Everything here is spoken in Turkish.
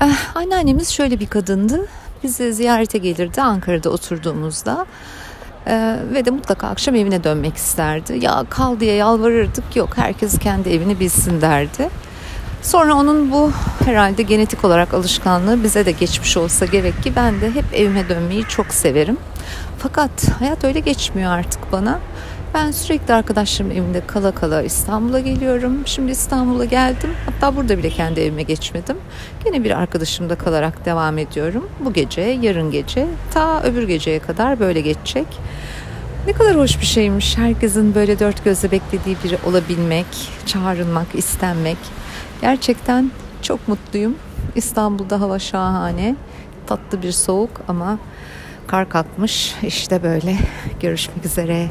Eh, anneannemiz şöyle bir kadındı. Bizi ziyarete gelirdi Ankara'da oturduğumuzda. Ee, ve de mutlaka akşam evine dönmek isterdi. Ya kal diye yalvarırdık. Yok herkes kendi evini bilsin derdi. Sonra onun bu herhalde genetik olarak alışkanlığı bize de geçmiş olsa gerek ki ben de hep evime dönmeyi çok severim. Fakat hayat öyle geçmiyor artık bana. Ben sürekli arkadaşlarım evinde kala kala İstanbul'a geliyorum. Şimdi İstanbul'a geldim. Hatta burada bile kendi evime geçmedim. Yine bir arkadaşımda kalarak devam ediyorum. Bu gece, yarın gece, ta öbür geceye kadar böyle geçecek. Ne kadar hoş bir şeymiş. Herkesin böyle dört gözle beklediği biri olabilmek, çağrılmak, istenmek. Gerçekten çok mutluyum. İstanbul'da hava şahane. Tatlı bir soğuk ama kar kalkmış. İşte böyle. Görüşmek üzere.